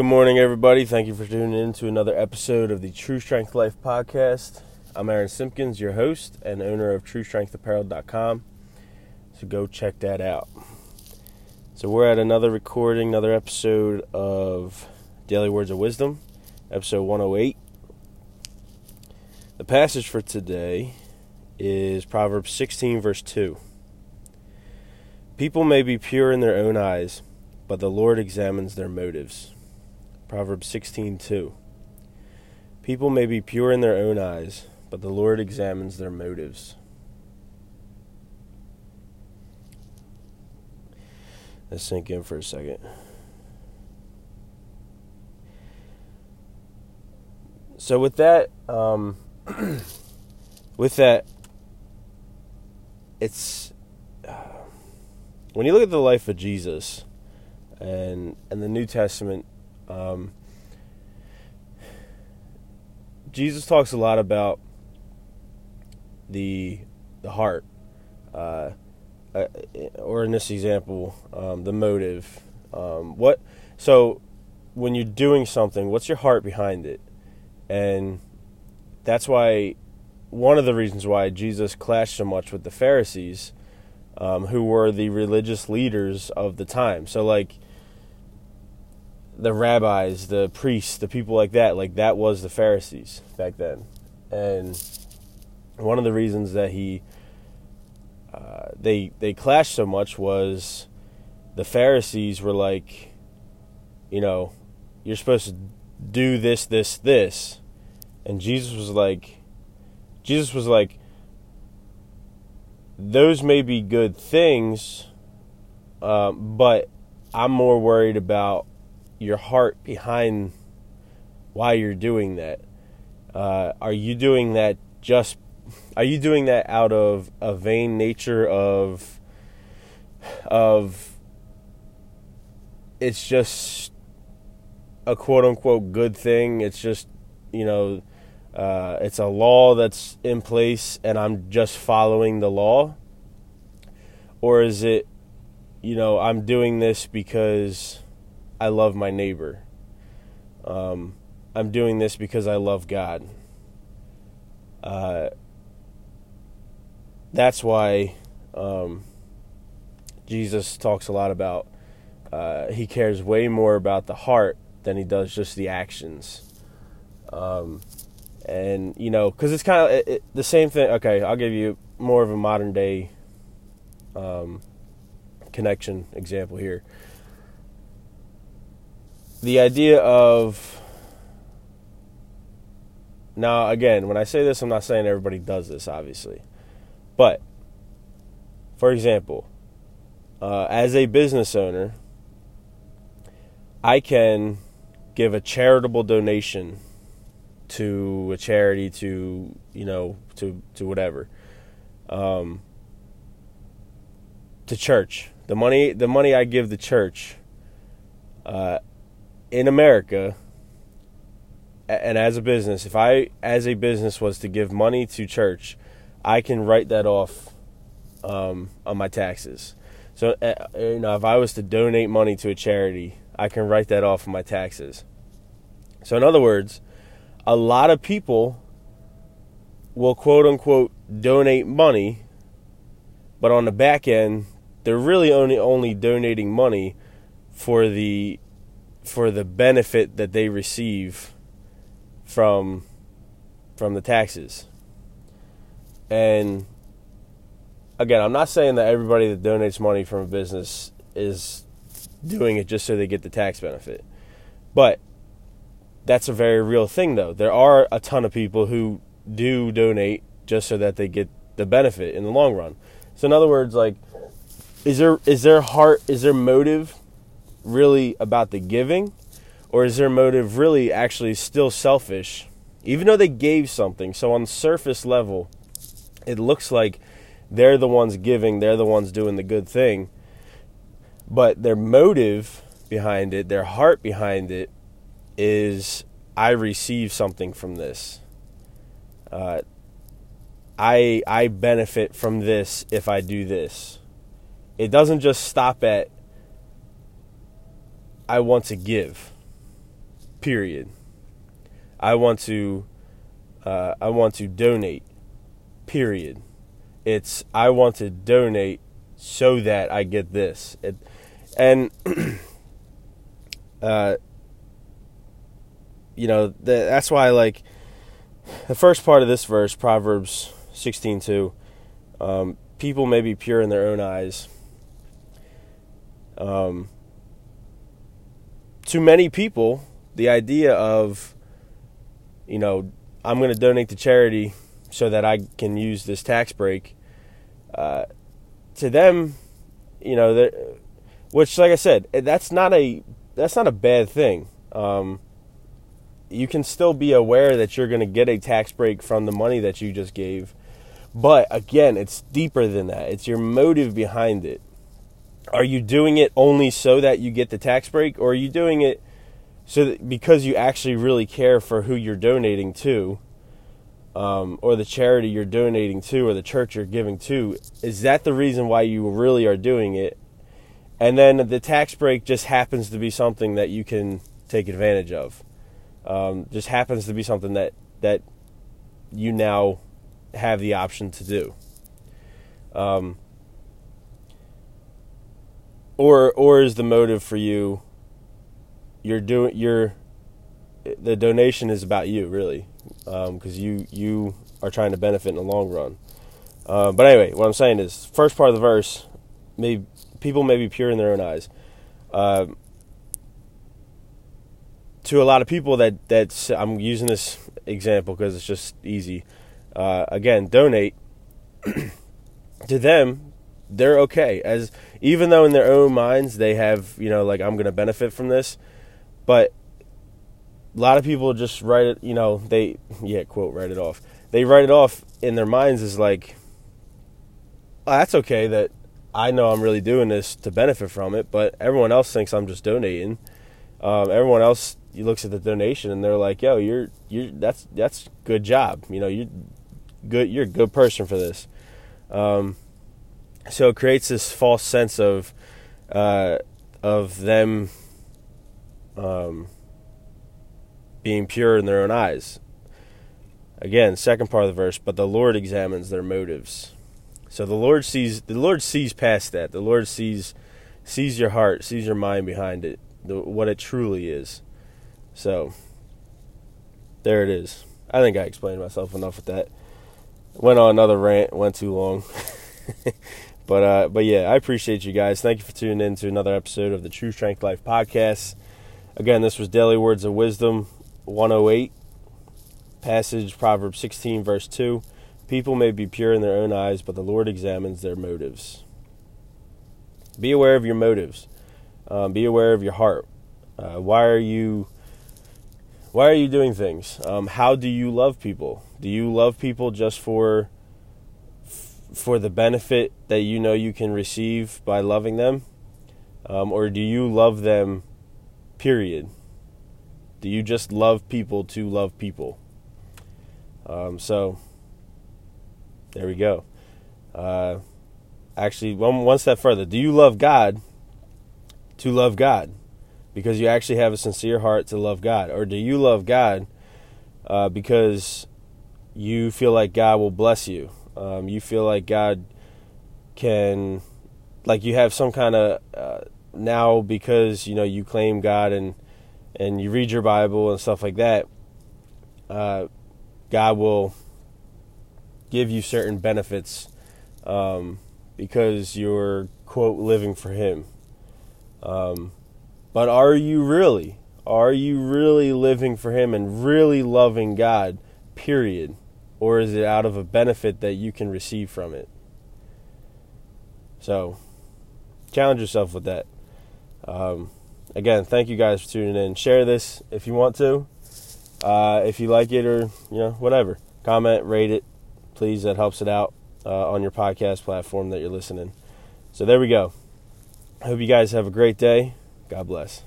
Good morning, everybody. Thank you for tuning in to another episode of the True Strength Life podcast. I'm Aaron Simpkins, your host and owner of TrueStrengthApparel.com. So go check that out. So we're at another recording, another episode of Daily Words of Wisdom, episode 108. The passage for today is Proverbs 16, verse 2. People may be pure in their own eyes, but the Lord examines their motives. Proverbs 16:2. People may be pure in their own eyes, but the Lord examines their motives. Let's sink in for a second. So with that, um, with that, it's uh, when you look at the life of Jesus and and the New Testament um, Jesus talks a lot about the the heart, uh, uh, or in this example, um, the motive. Um, what so when you're doing something, what's your heart behind it? And that's why one of the reasons why Jesus clashed so much with the Pharisees, um, who were the religious leaders of the time. So like the rabbis, the priests, the people like that, like that was the Pharisees back then. And one of the reasons that he uh, they they clashed so much was the Pharisees were like, you know, you're supposed to do this, this, this, and Jesus was like, Jesus was like, those may be good things, uh, but I'm more worried about your heart behind why you're doing that. Uh, are you doing that just? Are you doing that out of a vain nature of of? It's just a quote unquote good thing. It's just you know, uh, it's a law that's in place, and I'm just following the law. Or is it, you know, I'm doing this because I love my neighbor. Um, I'm doing this because I love God. Uh, that's why um, Jesus talks a lot about. Uh, he cares way more about the heart than he does just the actions. Um, and you know, because it's kind of it, it, the same thing. Okay, I'll give you more of a modern day um, connection example here the idea of now again when i say this i'm not saying everybody does this obviously. But for example uh, as a business owner i can give a charitable donation to a charity to you know to to whatever. Um, to church. The money the money i give the church uh, in America, and as a business, if I, as a business, was to give money to church, I can write that off um, on my taxes. So, uh, you know, if I was to donate money to a charity, I can write that off on my taxes. So, in other words, a lot of people will quote unquote donate money, but on the back end, they're really only only donating money for the for the benefit that they receive from from the taxes. And again, I'm not saying that everybody that donates money from a business is doing it just so they get the tax benefit. But that's a very real thing though. There are a ton of people who do donate just so that they get the benefit in the long run. So in other words, like is there is their heart is their motive really about the giving? Or is their motive really actually still selfish? Even though they gave something. So, on surface level, it looks like they're the ones giving, they're the ones doing the good thing. But their motive behind it, their heart behind it, is I receive something from this. Uh, I I benefit from this if I do this. It doesn't just stop at I want to give. Period. I want to uh, I want to donate. Period. It's I want to donate so that I get this. It, and uh, you know that's why like the first part of this verse, Proverbs sixteen two, um, people may be pure in their own eyes. Um, to many people, the idea of, you know, I'm going to donate to charity so that I can use this tax break, uh, to them, you know, which, like I said, that's not a that's not a bad thing. Um, you can still be aware that you're going to get a tax break from the money that you just gave, but again, it's deeper than that. It's your motive behind it. Are you doing it only so that you get the tax break, or are you doing it so that because you actually really care for who you're donating to, um, or the charity you're donating to, or the church you're giving to? Is that the reason why you really are doing it? And then the tax break just happens to be something that you can take advantage of. Um, just happens to be something that that you now have the option to do. Um, or or is the motive for you you're doing you're the donation is about you really because um, you you are trying to benefit in the long run. Uh, but anyway what i'm saying is first part of the verse may people may be pure in their own eyes. Uh, to a lot of people that that's i'm using this example because it's just easy. Uh, again donate to them they're okay. As even though in their own minds they have you know like i'm to benefit from this but a lot of people just write it you know they yeah quote write it off. They write it off in their minds as like oh, that's okay that i know i'm really doing this to benefit from it but everyone else thinks i'm just donating. Um, everyone else looks at the donation and they're like yo you're you're that's that's good job. You know you're good you're a good person for this. Um, so it creates this false sense of uh, of them um, being pure in their own eyes. Again, second part of the verse, but the Lord examines their motives. So the Lord sees the Lord sees past that. The Lord sees sees your heart, sees your mind behind it, the, what it truly is. So there it is. I think I explained myself enough with that. Went on another rant, went too long. But uh, but yeah, I appreciate you guys. Thank you for tuning in to another episode of the True Strength Life podcast. Again, this was Daily Words of Wisdom 108, passage Proverbs 16, verse 2. People may be pure in their own eyes, but the Lord examines their motives. Be aware of your motives. Um, be aware of your heart. Uh, why are you why are you doing things? Um, how do you love people? Do you love people just for for the benefit that you know you can receive by loving them? Um, or do you love them, period? Do you just love people to love people? Um, so, there we go. Uh, actually, one, one step further. Do you love God to love God? Because you actually have a sincere heart to love God? Or do you love God uh, because you feel like God will bless you? Um, you feel like God can, like you have some kind of uh, now because you know you claim God and and you read your Bible and stuff like that. Uh, God will give you certain benefits um, because you're quote living for Him. Um, but are you really? Are you really living for Him and really loving God? Period or is it out of a benefit that you can receive from it? So, challenge yourself with that. Um, again, thank you guys for tuning in. Share this if you want to. Uh, if you like it or you know whatever, comment, rate it, please. That helps it out uh, on your podcast platform that you're listening. So there we go. I hope you guys have a great day. God bless.